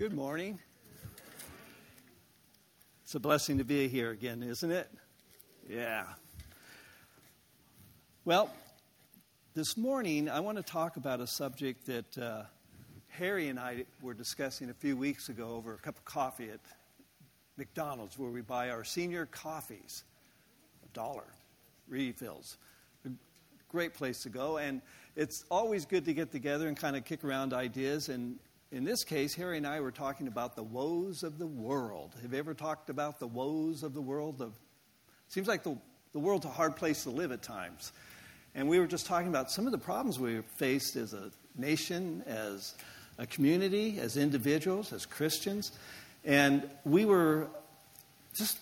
Good morning. It's a blessing to be here again, isn't it? Yeah. Well, this morning I want to talk about a subject that uh, Harry and I were discussing a few weeks ago over a cup of coffee at McDonald's, where we buy our senior coffees, a dollar refills. A great place to go, and it's always good to get together and kind of kick around ideas. And in this case, Harry and I were talking about the woes of the world. Have you ever talked about the woes of the world? The, seems like the, the world's a hard place to live at times. And we were just talking about some of the problems we faced as a nation, as a community, as individuals, as Christians. And we were just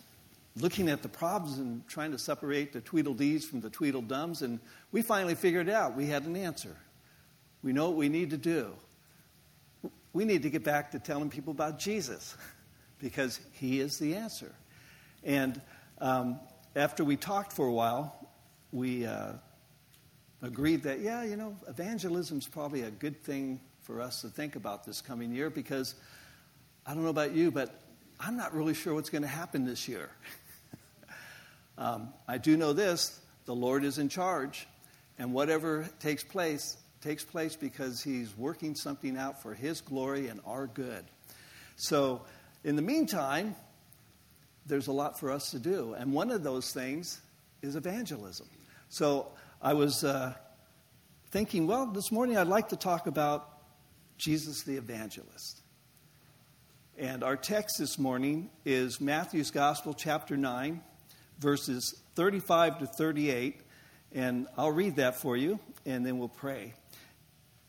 looking at the problems and trying to separate the Tweedledees from the Tweedledums. And we finally figured out we had an answer. We know what we need to do we need to get back to telling people about Jesus because he is the answer. And um, after we talked for a while, we uh, agreed that, yeah, you know, evangelism is probably a good thing for us to think about this coming year because I don't know about you, but I'm not really sure what's going to happen this year. um, I do know this the Lord is in charge, and whatever takes place, takes place because he's working something out for his glory and our good. So, in the meantime, there's a lot for us to do. And one of those things is evangelism. So, I was uh, thinking, well, this morning I'd like to talk about Jesus the evangelist. And our text this morning is Matthew's Gospel, chapter 9, verses 35 to 38. And I'll read that for you, and then we'll pray.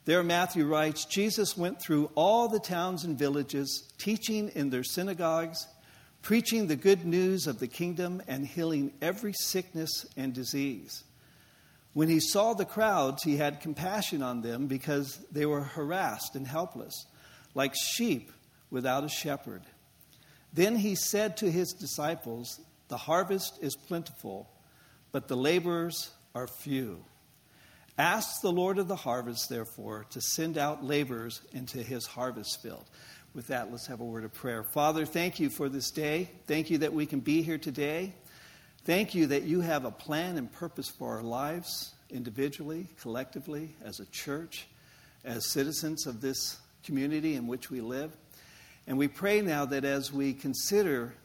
There, Matthew writes Jesus went through all the towns and villages, teaching in their synagogues, preaching the good news of the kingdom, and healing every sickness and disease. When he saw the crowds, he had compassion on them because they were harassed and helpless, like sheep without a shepherd. Then he said to his disciples, The harvest is plentiful, but the laborers are few. Ask the Lord of the harvest, therefore, to send out laborers into his harvest field. With that, let's have a word of prayer. Father, thank you for this day. Thank you that we can be here today. Thank you that you have a plan and purpose for our lives, individually, collectively, as a church, as citizens of this community in which we live. And we pray now that as we consider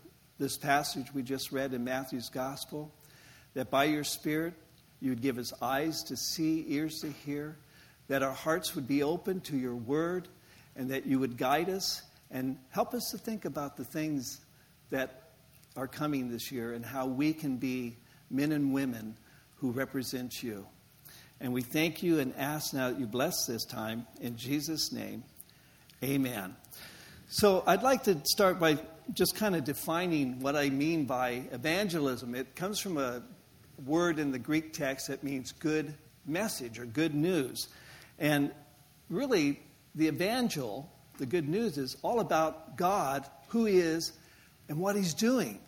this passage we just read in Matthew's gospel, that by your Spirit, you would give us eyes to see, ears to hear, that our hearts would be open to your word, and that you would guide us and help us to think about the things that are coming this year and how we can be men and women who represent you. And we thank you and ask now that you bless this time. In Jesus' name, amen. So I'd like to start by just kind of defining what I mean by evangelism. It comes from a word in the Greek text that means good message or good news. And really, the evangel, the good news, is all about God, who He is, and what He's doing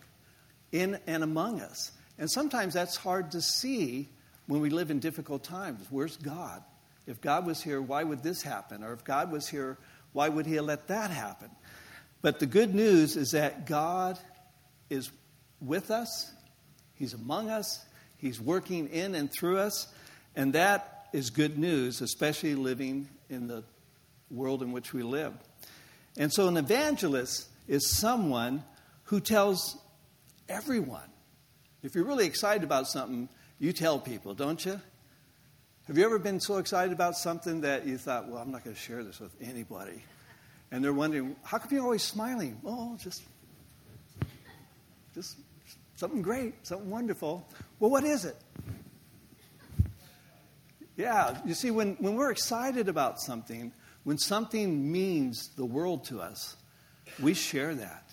in and among us. And sometimes that's hard to see when we live in difficult times. Where's God? If God was here, why would this happen? Or if God was here, why would He let that happen? But the good news is that God is with us, He's among us, He's working in and through us, and that is good news, especially living in the world in which we live. And so, an evangelist is someone who tells everyone. If you're really excited about something, you tell people, don't you? Have you ever been so excited about something that you thought, well, I'm not going to share this with anybody? And they're wondering, how come you're always smiling? Oh, just, just something great, something wonderful. Well, what is it? Yeah, you see, when, when we're excited about something, when something means the world to us, we share that.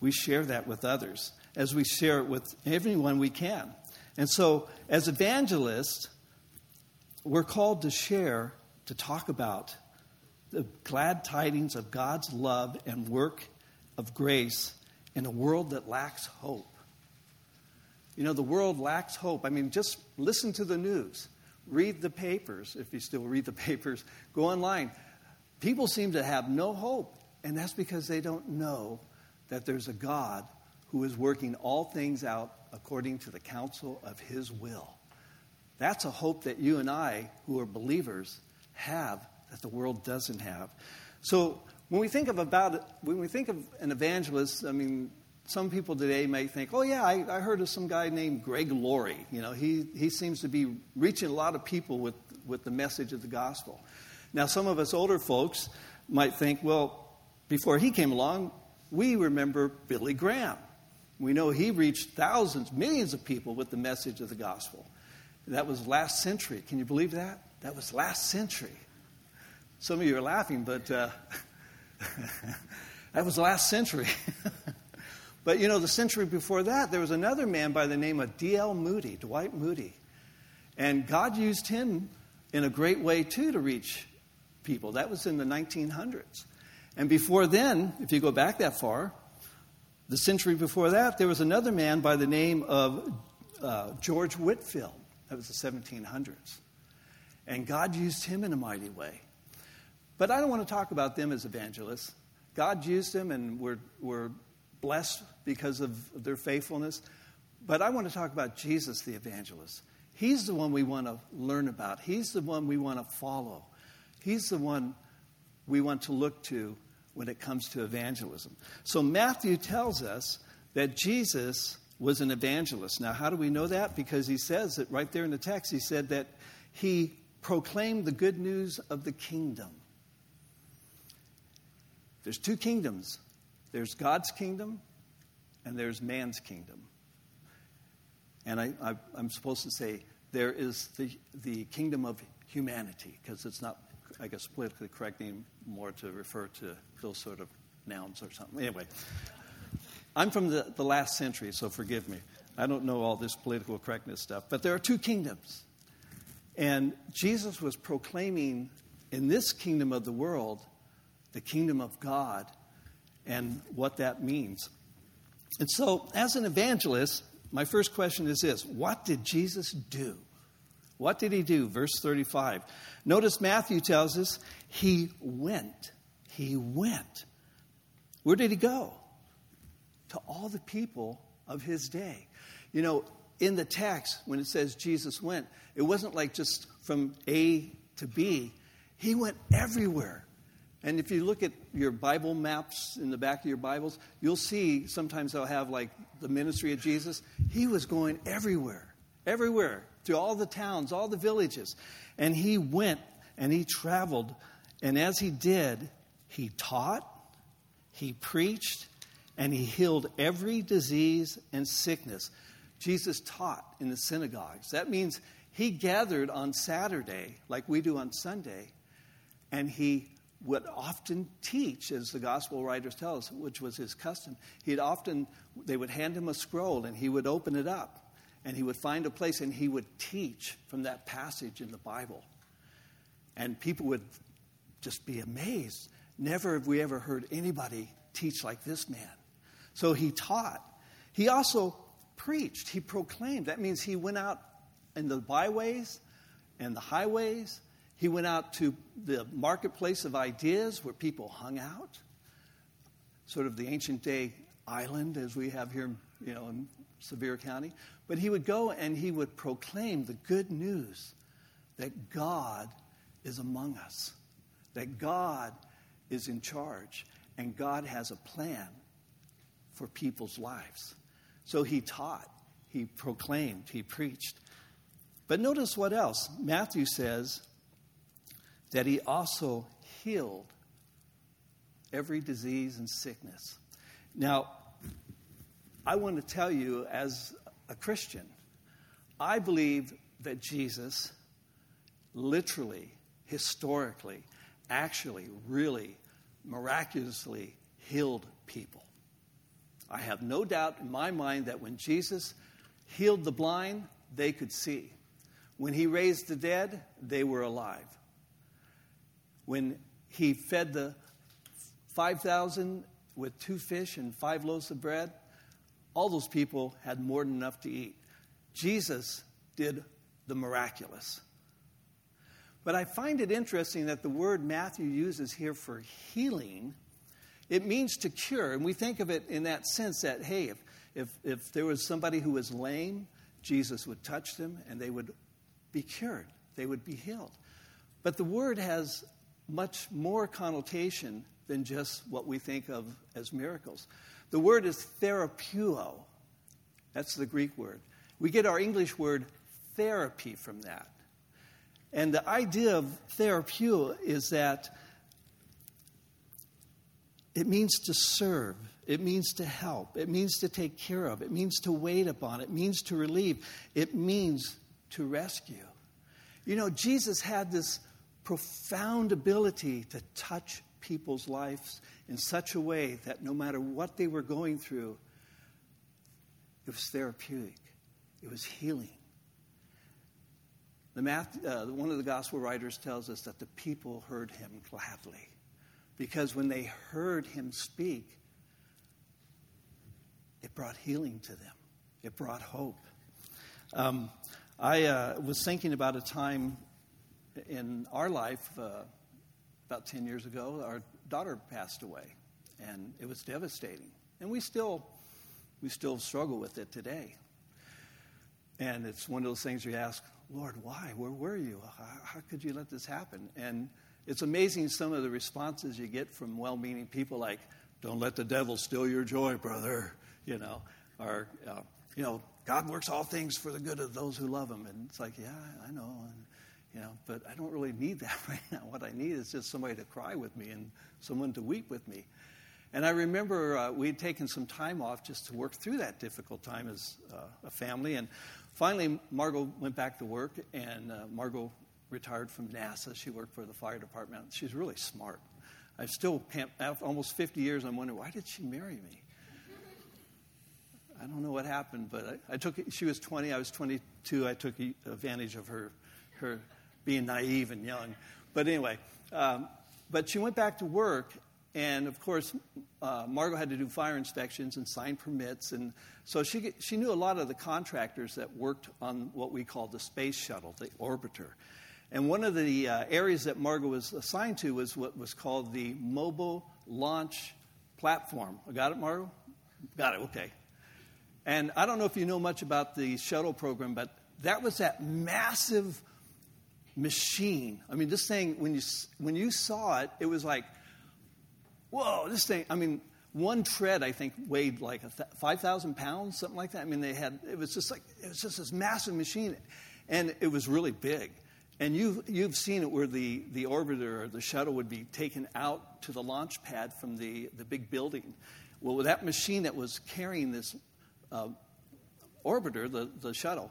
We share that with others as we share it with everyone we can. And so, as evangelists, we're called to share, to talk about the glad tidings of God's love and work of grace in a world that lacks hope. You know, the world lacks hope. I mean, just listen to the news, read the papers, if you still read the papers, go online. People seem to have no hope And that's because they don't know that there's a God who is working all things out according to the counsel of his will. That's a hope that you and I, who are believers, have that the world doesn't have. So when we think of about when we think of an evangelist, I mean, some people today may think, oh, yeah, I, I, heard of some guy named Greg Laurie. You know, he, he seems to be reaching a lot of people with, with the message of the gospel. Now, some of us older folks might think, well, before he came along, we remember Billy Graham. We know he reached thousands, millions of people with the message of the gospel. That was last century. Can you believe that? That was last century. Some of you are laughing, but uh, that was last century. But you know, the century before that, there was another man by the name of D.L. Moody, Dwight Moody. And God used him in a great way, too, to reach people. That was in the 1900s. And before then, if you go back that far, the century before that, there was another man by the name of uh, George Whitefield. That was the 1700s. And God used him in a mighty way. But I don't want to talk about them as evangelists. God used them, and we're, we're blessed because of their faithfulness. But I want to talk about Jesus, the evangelist. He's the one we want to learn about, He's the one we want to follow. He's the one we want to look to when it comes to evangelism. So Matthew tells us that Jesus was an evangelist. Now, how do we know that? Because he says it right there in the text. He said that he proclaimed the good news of the kingdom. There's two kingdoms there's God's kingdom and there's man's kingdom. And I, am supposed to say there is the, the kingdom of humanity, because it's not, I guess, politically correct name more to refer to those sort of nouns or something. Anyway, I'm from the, the last century, so forgive me. I don't know all this political correctness stuff. But there are two kingdoms. And Jesus was proclaiming in this kingdom of the world the kingdom of God and what that means. And so, as an evangelist, my first question is this What did Jesus do? What did he do? Verse 35. Notice Matthew tells us he went. He went. Where did he go? To all the people of his day. You know, in the text, when it says Jesus went, it wasn't like just from A to B, he went everywhere. And if you look at your Bible maps in the back of your Bibles, you'll see sometimes they'll have like the ministry of Jesus. He was going everywhere, everywhere, to all the towns, all the villages. And he went and he traveled. And as he did, he taught, he preached, and he healed every disease and sickness. Jesus taught in the synagogues. That means he gathered on Saturday, like we do on Sunday, and he would often teach, as the gospel writers tell us, which was his custom. He'd often, they would hand him a scroll and he would open it up and he would find a place and he would teach from that passage in the Bible. And people would just be amazed. Never have we ever heard anybody teach like this man. So he taught. He also preached, he proclaimed. That means he went out in the byways and the highways he went out to the marketplace of ideas where people hung out, sort of the ancient day island as we have here, you know, in Sevier County. But he would go and he would proclaim the good news that God is among us, that God is in charge, and God has a plan for people's lives. So he taught, he proclaimed, he preached. But notice what else. Matthew says that he also healed every disease and sickness. Now, I want to tell you, as a Christian, I believe that Jesus literally, historically, actually, really, miraculously healed people. I have no doubt in my mind that when Jesus healed the blind, they could see. When he raised the dead, they were alive when he fed the 5,000 with two fish and five loaves of bread, all those people had more than enough to eat. Jesus did the miraculous. But I find it interesting that the word Matthew uses here for healing It means to cure. And we think of it in that sense that, hey, if, if, if there was somebody who was lame, Jesus would touch them and they would be cured, they would be healed. But the word has much more connotation than just what we think of as miracles. The word is therapeuo. That's the Greek word. We get our English word therapy from that. And the idea of therapeuo is that it means to serve, it means to help, it means to take care of, it means to wait upon, it means to relieve, it means to rescue. You know, Jesus had this profound ability to touch people's lives in such a way that no matter what they were going through, it was therapeutic, it was healing. The math, uh, one of the gospel writers tells us that the people heard him gladly because when they heard him speak, it brought healing to them, it brought hope. Um, I uh, was thinking about a time in our life uh, about 10 years ago. Our daughter passed away, and it was devastating. And we still, we still struggle with it today. And it's one of those things you ask, Lord, why? Where were you? How, how could you let this happen? And it's amazing some of the responses you get from well meaning people like, don't let the devil steal your joy, brother, you know, or, uh, you know, God works all things for the good of those who love him. And it's like, yeah, I know. And, you know, but I don't really need that right now. What I need is just somebody to cry with me and someone to weep with me. And I remember uh, we had taken some time off just to work through that difficult time as uh, a family. And finally, Margot went back to work, and uh, Margot retired from NASA. She worked for the fire department. She's really smart. I still can't, after almost 50 years, I'm wondering, why did she marry me? I don't know what happened, but I, I took, she was 20, I was 22. I took advantage of her, her being naive and young. But anyway, um, but she went back to work, and of course, uh, Margot had to do fire inspections and sign permits. And so she, she knew a lot of the contractors that worked on what we call the space shuttle, the orbiter. And one of the uh, areas that Margot was assigned to was what was called the Mobile Launch Platform. Got it, Margot? Got it, okay. And I don't know if you know much about the shuttle program, but that was that massive machine. I mean, this thing, when you, when you saw it, it was like, whoa, this thing, I mean, one tread, I think, weighed like 5,000 pounds, something like that. I mean, they had, it was just like, it was just this massive machine. And it was really big. And you've, you've seen it where the, the orbiter or the shuttle would be taken out to the launch pad from the, the big building. Well, with that machine that was carrying this uh, orbiter, the, the shuttle,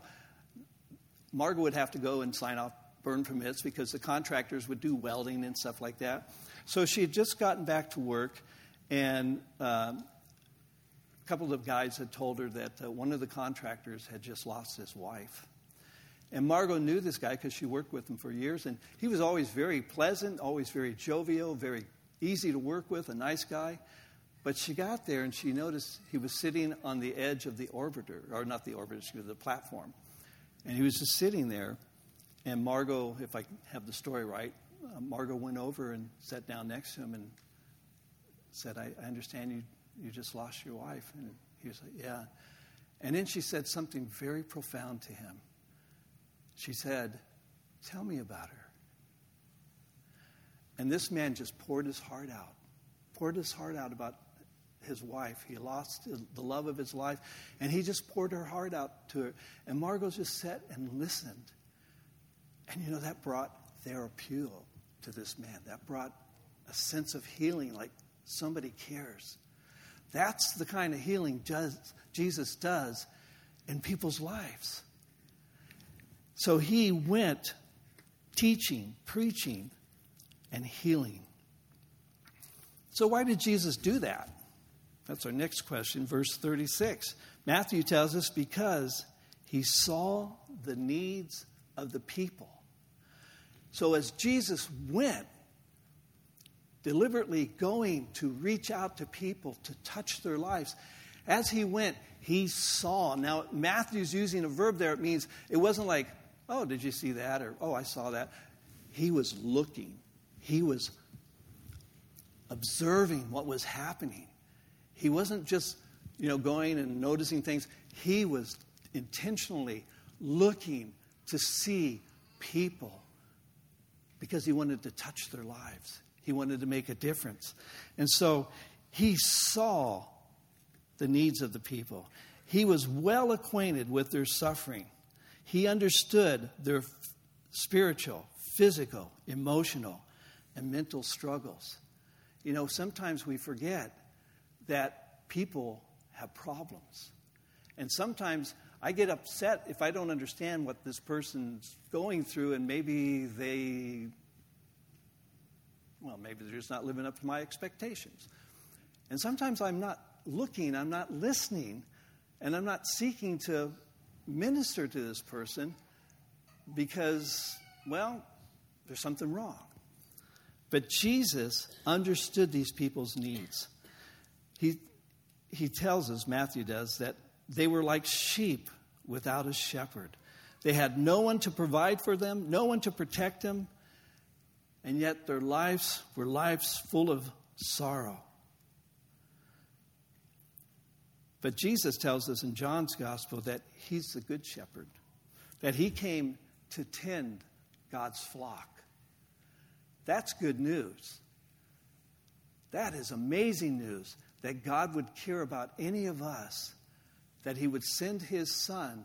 Margot would have to go and sign off burn permits because the contractors would do welding and stuff like that. So she had just gotten back to work, and um, a couple of guys had told her that uh, one of the contractors had just lost his wife. And Margot knew this guy because she worked with him for years, and he was always very pleasant, always very jovial, very easy to work with, a nice guy. But she got there and she noticed he was sitting on the edge of the orbiter, or not the orbiter, excuse me, the platform. And he was just sitting there. And Margot, if I have the story right, uh, Margot went over and sat down next to him and said, I, I understand you, you just lost your wife. And he was like, Yeah. And then she said something very profound to him. She said, Tell me about her. And this man just poured his heart out, poured his heart out about his wife. He lost the love of his life, and he just poured her heart out to her. And Margot just sat and listened. And you know, that brought their appeal to this man. That brought a sense of healing, like somebody cares. That's the kind of healing Jesus does in people's lives. So he went teaching, preaching, and healing. So, why did Jesus do that? That's our next question, verse 36. Matthew tells us because he saw the needs of the people. So, as Jesus went, deliberately going to reach out to people to touch their lives, as he went, he saw. Now, Matthew's using a verb there. It means it wasn't like, Oh, did you see that? Or, oh, I saw that. He was looking. He was observing what was happening. He wasn't just, you know, going and noticing things. He was intentionally looking to see people because he wanted to touch their lives. He wanted to make a difference. And so he saw the needs of the people. He was well acquainted with their suffering. He understood their spiritual, physical, emotional, and mental struggles. You know, sometimes we forget that people have problems. And sometimes I get upset if I don't understand what this person's going through, and maybe they, well, maybe they're just not living up to my expectations. And sometimes I'm not looking, I'm not listening, and I'm not seeking to minister to this person because, well, there's something wrong. But Jesus understood these people's needs. He, he tells us, Matthew does, that they were like sheep without a shepherd. They had no one to provide for them, no one to protect them, and yet their lives were lives full of sorrow. But Jesus tells us in John's gospel that he's the good shepherd, that he came to tend God's flock. That's good news. That is amazing news that God would care about any of us, that he would send his son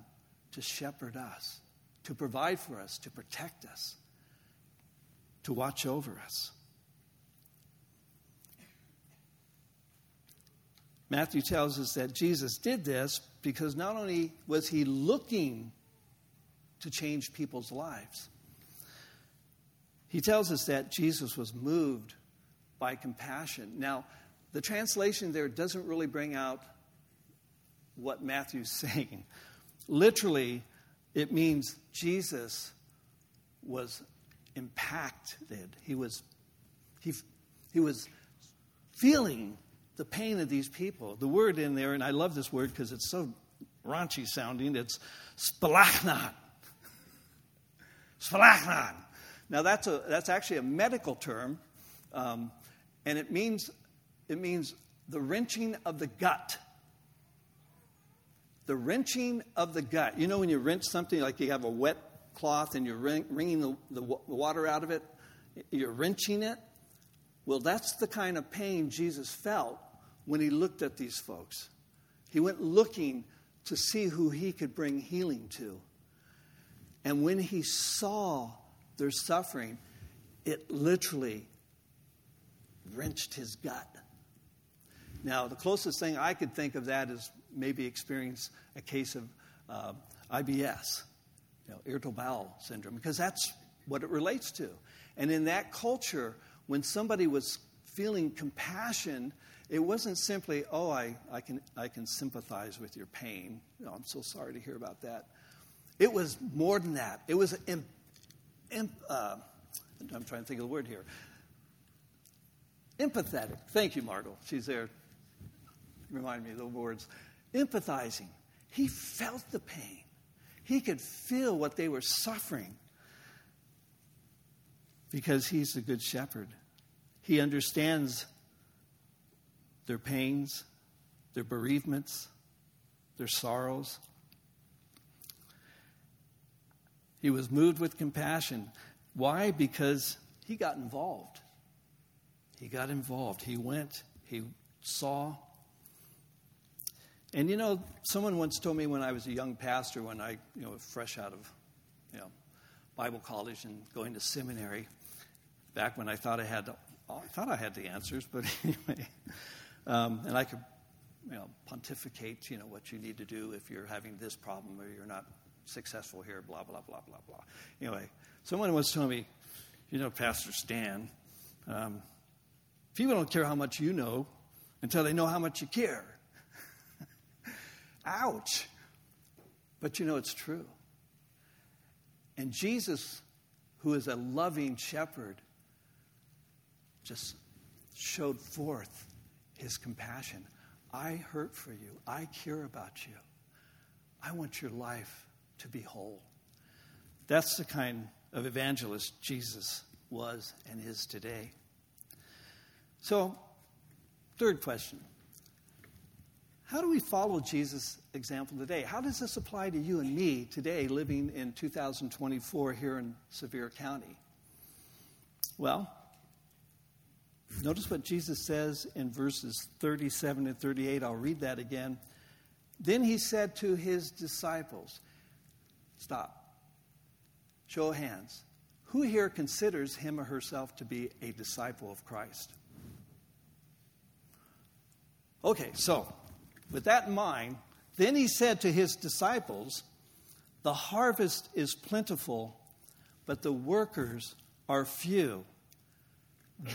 to shepherd us, to provide for us, to protect us, to watch over us. Matthew tells us that Jesus did this because not only was he looking to change people's lives, he tells us that Jesus was moved by compassion. Now, the translation there doesn't really bring out what Matthew's saying. Literally, it means Jesus was impacted. He was, he, he was feeling the pain of these people. The word in there, and I love this word because it's so raunchy sounding, it's spalachnan. spalachnan. Now, that's, a, that's actually a medical term, um, and it means, it means the wrenching of the gut. The wrenching of the gut. You know, when you wrench something, like you have a wet cloth and you're wringing the, the water out of it, you're wrenching it. Well, that's the kind of pain Jesus felt when he looked at these folks. He went looking to see who he could bring healing to. And when he saw their suffering, it literally wrenched his gut. Now, the closest thing I could think of that is maybe experience a case of uh, IBS, you know, irritable bowel syndrome, because that's what it relates to. And in that culture, when somebody was feeling compassion, it wasn't simply, oh, I, I, can, I can sympathize with your pain. Know, I'm so sorry to hear about that. It was more than that. It was, imp, imp, uh, I'm trying to think of the word here. Empathetic. Thank you, Margot. She's there. Remind me of the words. Empathizing. He felt the pain. He could feel what they were suffering because he's the good shepherd. He understands their pains, their bereavements, their sorrows. He was moved with compassion. Why? Because he got involved. He got involved. He went, he saw. And you know, someone once told me when I was a young pastor, when I, you know, fresh out of, you know, Bible college and going to seminary, back when I thought I had I thought I had the answers, but anyway. Um, and I could, you know, pontificate, you know, what you need to do if you're having this problem or you're not successful here, blah, blah, blah, blah, blah. Anyway, someone was telling me, you know, Pastor Stan, um, people don't care how much you know until they know how much you care. Ouch. But you know, it's true. And Jesus, who is a loving shepherd, just showed forth his compassion. I hurt for you. I care about you. I want your life to be whole. That's the kind of evangelist Jesus was and is today. So, third question How do we follow Jesus' example today? How does this apply to you and me today, living in 2024 here in Sevier County? Well, notice what Jesus says in verses 37 and 38. I'll read that again. Then he said to his disciples, Stop. Show of hands. Who here considers him or herself to be a disciple of Christ? Okay, so with that in mind, then he said to his disciples, The harvest is plentiful, but the workers are few.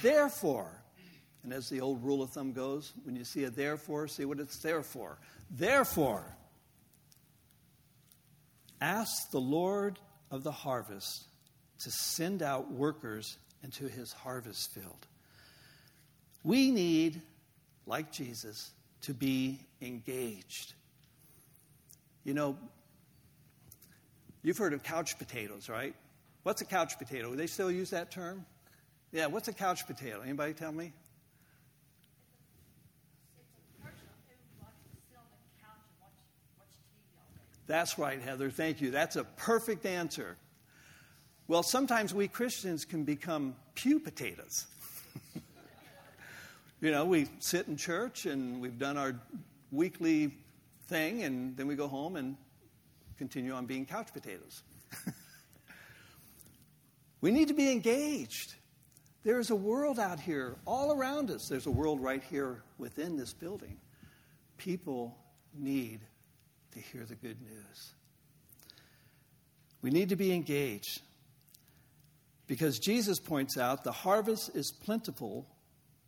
Therefore, and as the old rule of thumb goes, when you see a therefore, see what it's there for. Therefore, ask the Lord of the harvest to send out workers into his harvest field. We need, like Jesus, to be engaged. You know, you've heard of couch potatoes, right? What's a couch potato? Do they still use that term? Yeah, what's a couch potato? Anybody tell me? That's right, Heather. Thank you. That's a perfect answer. Well, sometimes we Christians can become pew potatoes. You know, we sit in church and we've done our weekly thing, and then we go home and continue on being couch potatoes. we need to be engaged. There is a world out here all around us. There's a world right here within this building. People need to hear the good news. We need to be engaged because Jesus points out the harvest is plentiful,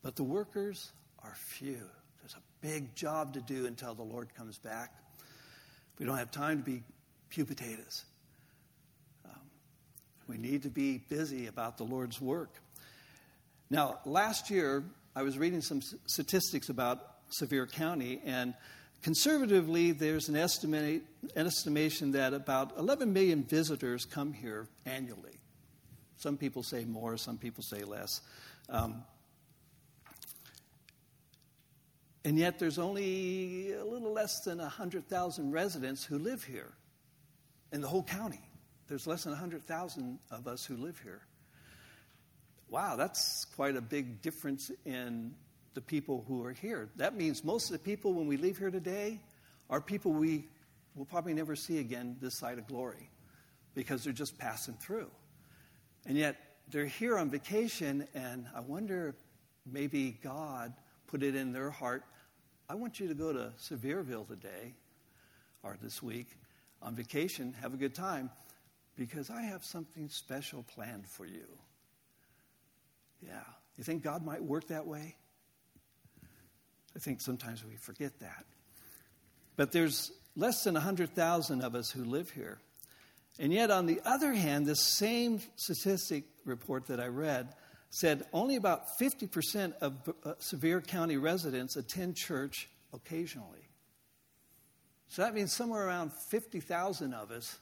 but the workers are few. There's a big job to do until the Lord comes back. We don't have time to be pew potatoes. Um, we need to be busy about the Lord's work. Now, last year, I was reading some statistics about Sevier County, and conservatively, there's an, estimate, an estimation that about 11 million visitors come here annually. Some people say more, some people say less. Um, and yet, there's only a little less than 100,000 residents who live here in the whole county. There's less than 100,000 of us who live here wow, that's quite a big difference in the people who are here. That means most of the people, when we leave here today, are people we will probably never see again this side of glory because they're just passing through. And yet, they're here on vacation, and I wonder maybe God put it in their heart I want you to go to Sevierville today or this week on vacation, have a good time, because I have something special planned for you. Yeah. You think God might work that way? I think sometimes we forget that. But there's less than 100,000 of us who live here. And yet, on the other hand, this same statistic report that I read said only about 50% of uh, Sevier County residents attend church occasionally. So that means somewhere around 50,000 of us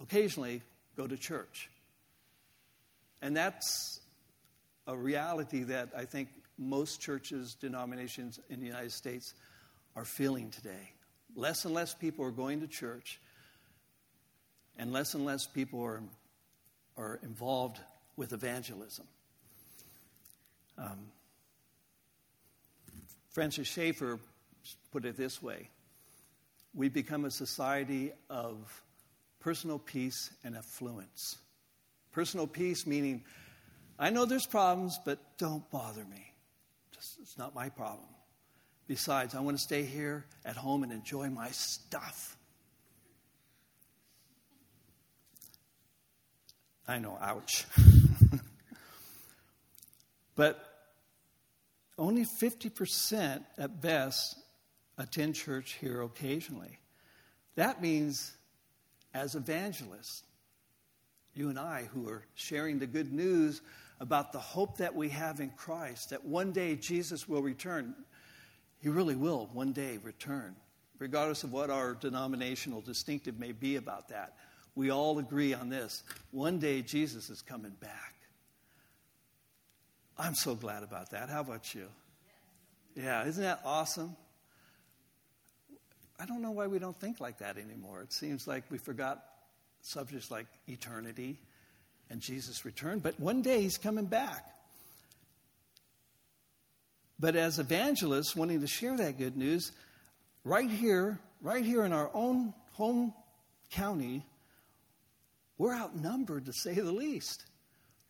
occasionally go to church. And that's a reality that I think most churches, denominations in the United States are feeling today. Less and less people are going to church, and less and less people are, are involved with evangelism. Um, Francis Schaeffer put it this way We become a society of personal peace and affluence. Personal peace meaning I know there's problems, but don't bother me. Just, it's not my problem. Besides, I want to stay here at home and enjoy my stuff. I know, ouch. but only 50% at best attend church here occasionally. That means, as evangelists, you and I who are sharing the good news about the hope that we have in Christ, that one day Jesus will return. He really will one day return, regardless of what our denominational distinctive may be about that. We all agree on this. One day Jesus is coming back. I'm so glad about that. How about you? Yeah, isn't that awesome? I don't know why we don't think like that anymore. It seems like we forgot subjects like eternity and Jesus' return, but one day he's coming back. But as evangelists wanting to share that good news, right here, right here in our own home county, we're outnumbered to say the least.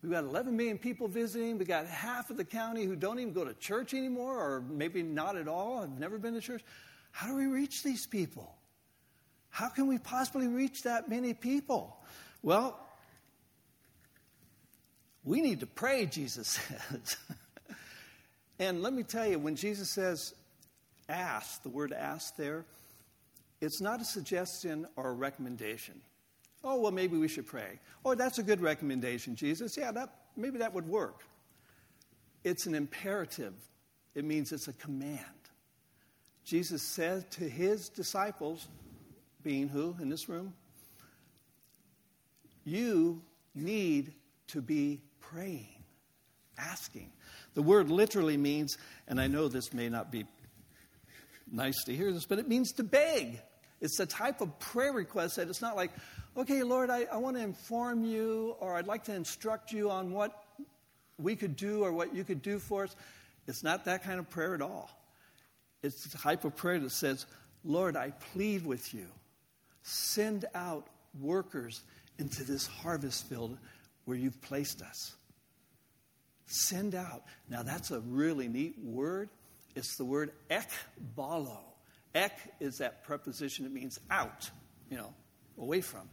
We've got 11 million people visiting. We've got half of the county who don't even go to church anymore, or maybe not at all, have never been to church. How do we reach these people? How can we possibly reach that many people? Well, we need to pray, Jesus says. and let me tell you, when Jesus says ask, the word ask there, it's not a suggestion or a recommendation. Oh, well, maybe we should pray. Oh, that's a good recommendation, Jesus. Yeah, that, maybe that would work. It's an imperative, it means it's a command. Jesus said to his disciples, being who in this room? You need to be praying, asking. The word literally means, and I know this may not be nice to hear this, but it means to beg. It's the type of prayer request that it's not like, okay, Lord, I, I want to inform you, or I'd like to instruct you on what we could do or what you could do for us. It's not that kind of prayer at all. It's the type of prayer that says, Lord, I plead with you. Send out workers into this harvest field where you've placed us. Send out. Now, that's a really neat word. It's the word ekbalo. Ek is that preposition, it means out, you know, away from.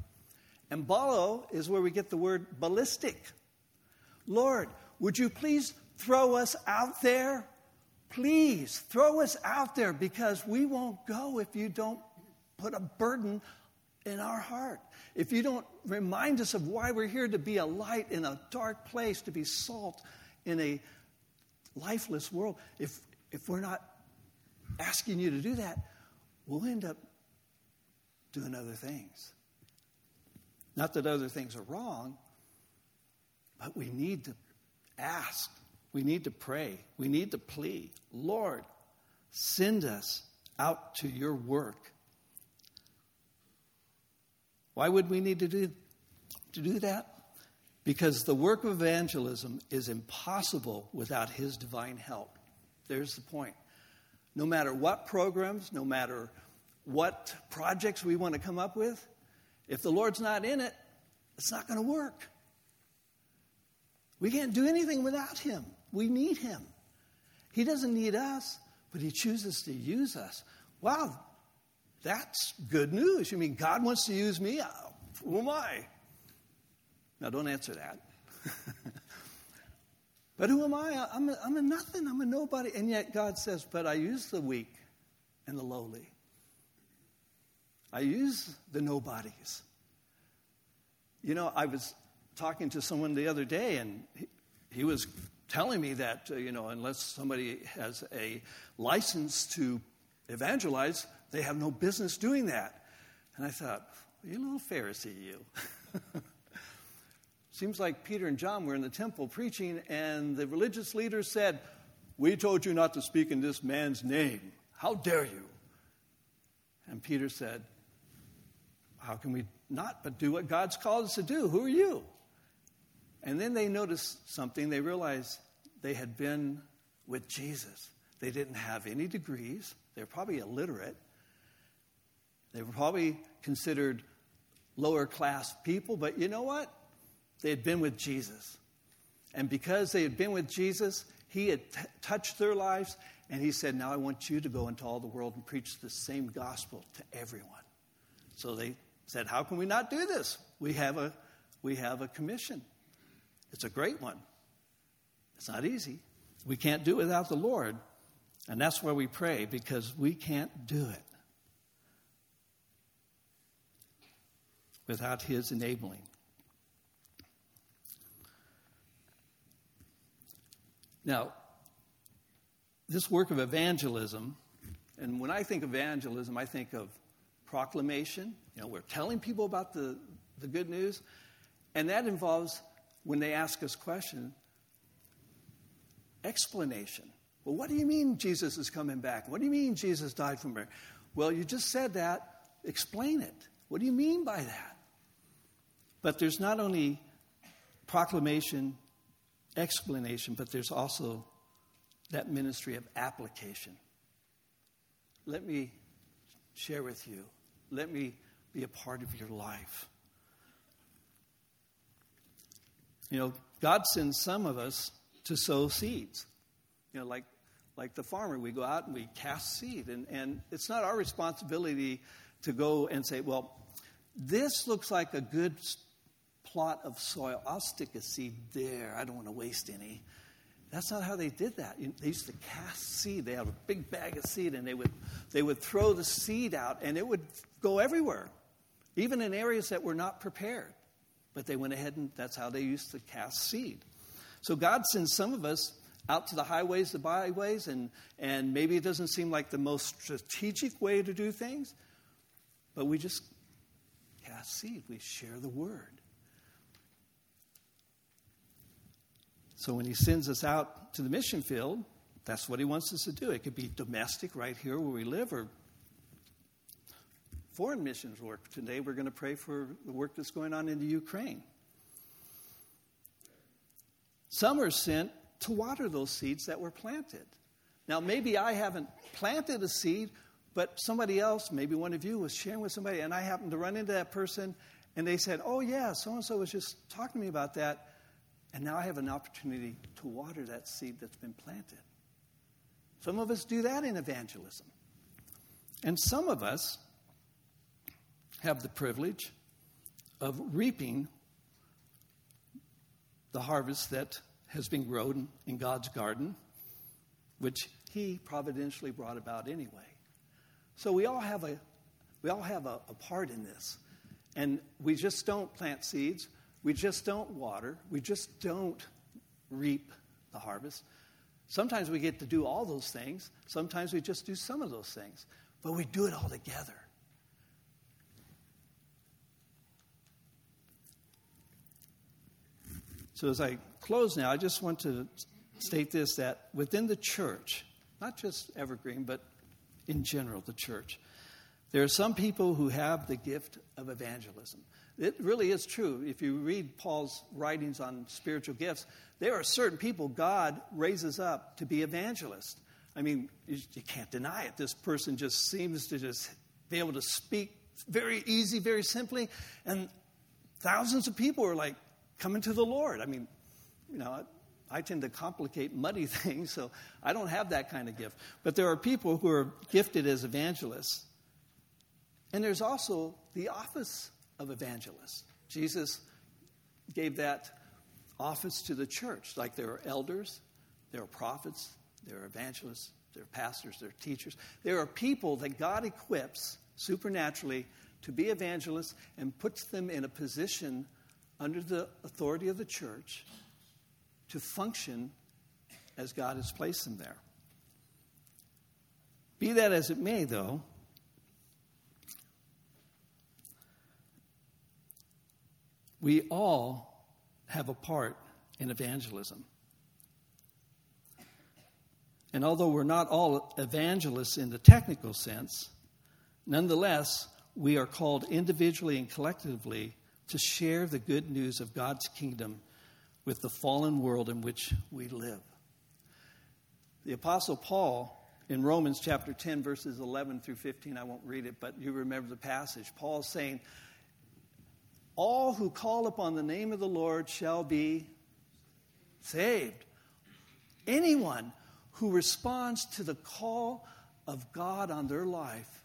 And balo is where we get the word ballistic. Lord, would you please throw us out there? Please throw us out there because we won't go if you don't put a burden in our heart. If you don't remind us of why we're here to be a light in a dark place, to be salt in a lifeless world, if, if we're not asking you to do that, we'll end up doing other things. Not that other things are wrong, but we need to ask. We need to pray. We need to plead. Lord, send us out to your work. Why would we need to do, to do that? Because the work of evangelism is impossible without His divine help. There's the point. No matter what programs, no matter what projects we want to come up with, if the Lord's not in it, it's not going to work. We can't do anything without Him. We need Him. He doesn't need us, but He chooses to use us. Wow, that's good news. You mean God wants to use me? Uh, who am I? Now, don't answer that. but who am I? I'm a, I'm a nothing. I'm a nobody. And yet God says, But I use the weak and the lowly. I use the nobodies. You know, I was talking to someone the other day, and he, he was telling me that, uh, you know, unless somebody has a license to evangelize, they have no business doing that. And I thought, you little Pharisee, you. Seems like Peter and John were in the temple preaching, and the religious leaders said, We told you not to speak in this man's name. How dare you? And Peter said, How can we not but do what God's called us to do? Who are you? And then they noticed something. They realized they had been with Jesus. They didn't have any degrees, they're probably illiterate. They were probably considered lower class people, but you know what? They had been with Jesus. And because they had been with Jesus, He had t- touched their lives, and He said, Now I want you to go into all the world and preach the same gospel to everyone. So they said, How can we not do this? We have a, we have a commission. It's a great one. It's not easy. We can't do it without the Lord. And that's where we pray because we can't do it without His enabling. Now, this work of evangelism, and when I think evangelism, I think of proclamation. You know, we're telling people about the, the good news, and that involves when they ask us questions, explanation. Well, what do you mean Jesus is coming back? What do you mean Jesus died for me? Well, you just said that. Explain it. What do you mean by that? But there's not only proclamation, explanation, but there's also that ministry of application. Let me share with you. Let me be a part of your life. You know, God sends some of us to sow seeds. You know, like like the farmer, we go out and we cast seed. And, and it's not our responsibility to go and say, well, this looks like a good plot of soil. I'll stick a seed there. I don't want to waste any. That's not how they did that. They used to cast seed. They had a big bag of seed and they would, they would throw the seed out and it would go everywhere, even in areas that were not prepared. But they went ahead and that's how they used to cast seed. So God sends some of us out to the highways, the byways, and, and maybe it doesn't seem like the most strategic way to do things, but we just cast seed. We share the word. So when he sends us out to the mission field, that's what he wants us to do. It could be domestic right here where we live or foreign missions work. Today we're going to pray for the work that's going on in the Ukraine. Some are sent to water those seeds that were planted. Now, maybe I haven't planted a seed, but somebody else, maybe one of you, was sharing with somebody, and I happened to run into that person, and they said, Oh, yeah, so and so was just talking to me about that. And now I have an opportunity to water that seed that's been planted. Some of us do that in evangelism. And some of us have the privilege of reaping the harvest that has been grown in God's garden, which He providentially brought about anyway. So we all have a we all have a, a part in this. And we just don't plant seeds, we just don't water, we just don't reap the harvest. Sometimes we get to do all those things, sometimes we just do some of those things, but we do it all together. So, as I close now, I just want to state this that within the church, not just Evergreen, but in general, the church, there are some people who have the gift of evangelism. It really is true. If you read Paul's writings on spiritual gifts, there are certain people God raises up to be evangelists. I mean, you, can't deny it. This person just seems to just be able to speak very easy, very simply, and thousands of people are like coming to the Lord. I mean, you know, I tend to complicate muddy things, so I don't have that kind of gift. But there are people who are gifted as evangelists. And there's also the office of evangelist. Jesus gave that office to the church. Like there are elders, there are prophets, there are evangelists, there are pastors, there are teachers. There are people that God equips supernaturally to be evangelists and puts them in a position under the authority of the church to function as God has placed them there. Be that as it may, though, we all have a part in evangelism. And although we're not all evangelists in the technical sense, nonetheless, we are called individually and collectively to share the good news of God's kingdom with the fallen world in which we live. The Apostle Paul, in Romans chapter 10, verses 11 through 15, I won't read it, but you remember the passage. Paul's saying, All who call upon the name of the Lord shall be saved. Anyone who responds to the call of God on their life,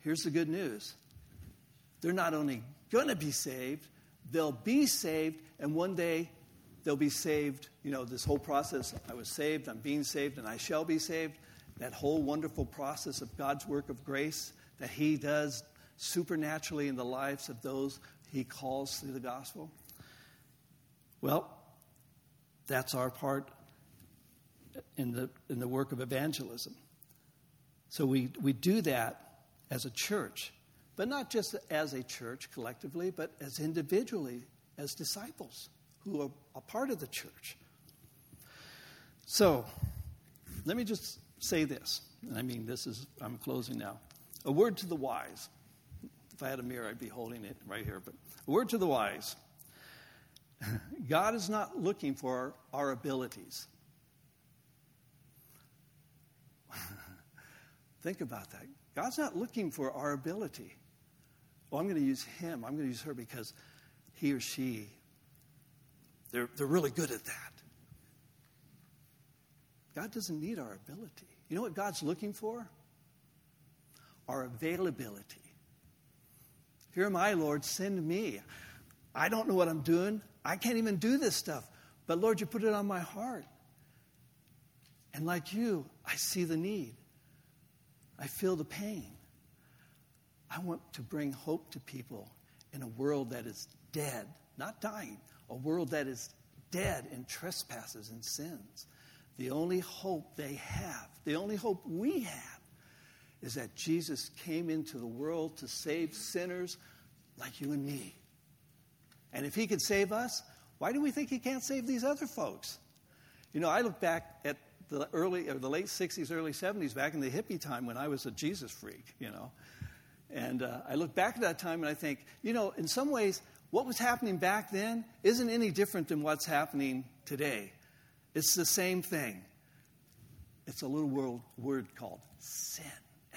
here's the good news. They're not only going to be saved, they'll be saved, and one day they'll be saved. You know, this whole process I was saved, I'm being saved, and I shall be saved. That whole wonderful process of God's work of grace that He does supernaturally in the lives of those He calls through the gospel. Well, that's our part in the, in the work of evangelism. So we, we do that as a church but not just as a church collectively, but as individually, as disciples who are a part of the church. So, let me just say this. and I mean, this is, I'm closing now. A word to the wise. If I had a mirror, I'd be holding it right here. But a word to the wise. God is not looking for our abilities. Think about that. God's not looking for our ability. Well, I'm going to use him. I'm going to use her because he or she, they're, they're really good at that. God doesn't need our ability. You know what God's looking for? Our availability. Here I, Lord, send me. I don't know what I'm doing. I can't even do this stuff. But Lord, you put it on my heart. And like you, I see the need. I feel the pain. I want to bring hope to people in a world that is dead, not dying, a world that is dead in trespasses and sins. The only hope they have, the only hope we have, is that Jesus came into the world to save sinners like you and me. And if he could save us, why do we think he can't save these other folks? You know, I look back at the early or the late 60s, early 70s, back in the hippie time when I was a Jesus freak, you know. And uh, I look back at that time and I think, you know, in some ways, what was happening back then isn't any different than what's happening today. It's the same thing. It's a little world, word called sin,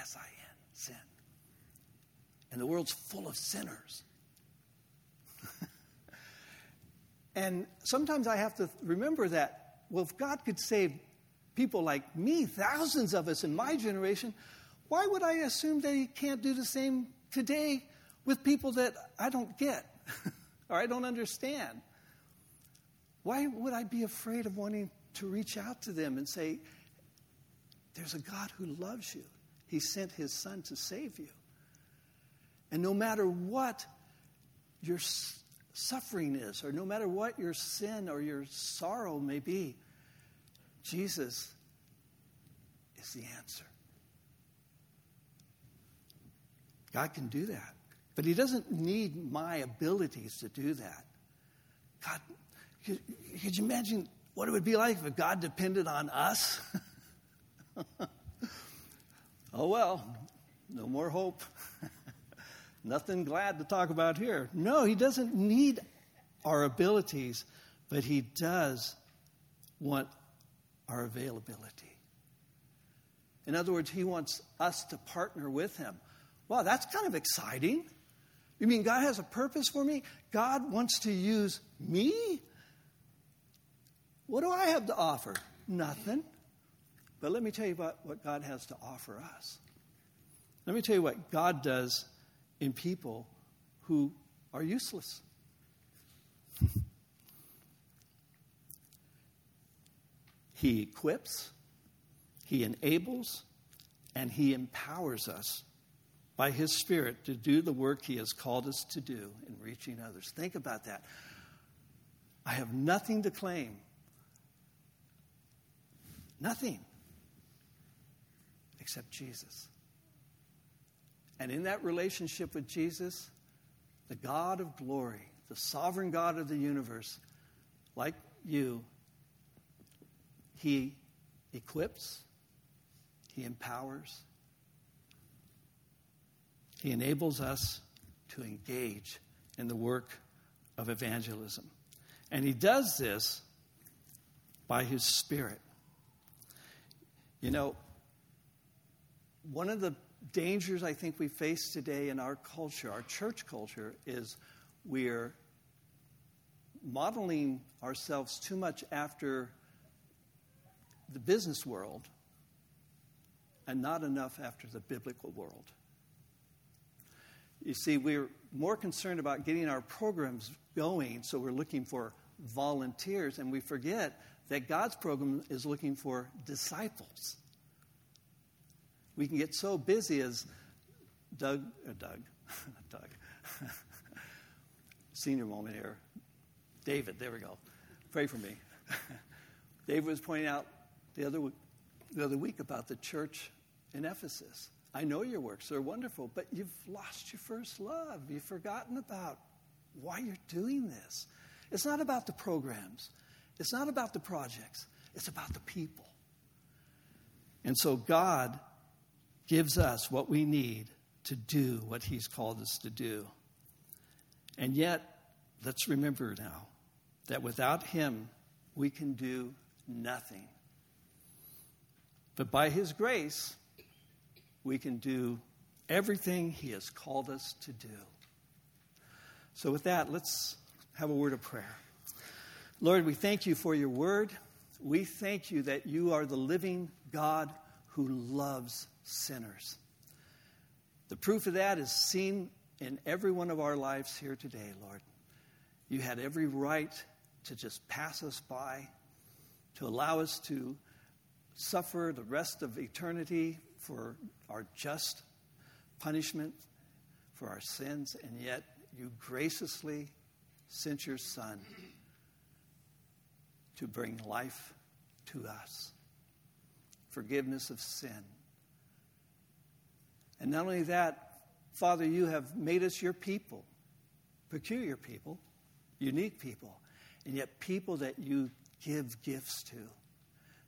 S I N, sin. And the world's full of sinners. and sometimes I have to remember that, well, if God could save people like me, thousands of us in my generation, why would I assume that He can't do the same today with people that I don't get or I don't understand? Why would I be afraid of wanting to reach out to them and say, There's a God who loves you? He sent His Son to save you. And no matter what your suffering is, or no matter what your sin or your sorrow may be, Jesus is the answer. God can do that. But He doesn't need my abilities to do that. God, could, could you imagine what it would be like if God depended on us? oh, well, no more hope. Nothing glad to talk about here. No, He doesn't need our abilities, but He does want our availability. In other words, He wants us to partner with Him. Wow, that's kind of exciting. You mean God has a purpose for me? God wants to use me? What do I have to offer? Nothing. But let me tell you about what God has to offer us. Let me tell you what God does in people who are useless. he equips, He enables, and He empowers us by His Spirit to do the work He has called us to do in reaching others. Think about that. I have nothing to claim Nothing except Jesus. And in that relationship with Jesus, the God of glory, the sovereign God of the universe, like you, He equips, He empowers, He enables us to engage in the work of evangelism. And He does this by His Spirit. You know, one of the dangers I think we face today in our culture, our church culture, is we're modeling ourselves too much after the business world and not enough after the biblical world. You see, we're more concerned about getting our programs going, so we're looking for volunteers, and we forget that God's program is looking for disciples. We can get so busy as Doug, uh, Doug, Doug, senior moment here. David, there we go. Pray for me. David was pointing out the other, the other week about the church in Ephesus. I know your works they're wonderful, but you've lost your first love. You've forgotten about why you're doing this. It's not about the programs. It's not about the projects. it's about the people. And so God gives us what we need to do what He's called us to do. And yet, let's remember now that without Him, we can do nothing. But by His grace, we can do everything He has called us to do. So, with that, let's have a word of prayer. Lord, we thank you for your word. We thank you that you are the living God who loves sinners. The proof of that is seen in every one of our lives here today, Lord. You had every right to just pass us by, to allow us to suffer the rest of eternity for our just punishment for our sins, and yet you graciously sent your Son to bring life to us, forgiveness of sin. And not only that, Father, you have made us your people, peculiar people, unique people, and yet people that you give gifts to,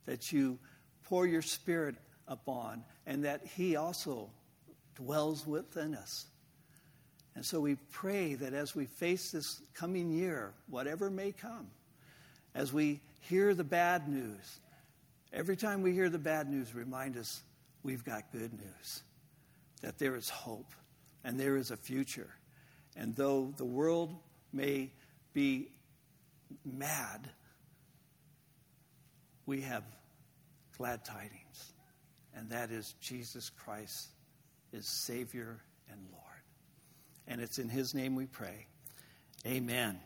that you pour your Spirit upon, and that He also dwells within us. And so we pray that as we face this coming year, whatever may come, as we hear the bad news, every time we hear the bad news, remind us we've got good news, that there is hope and there is a future. And though the world may be mad, we have glad tidings, and that is Jesus Christ is Savior and Lord. And it's in His name we pray. Amen.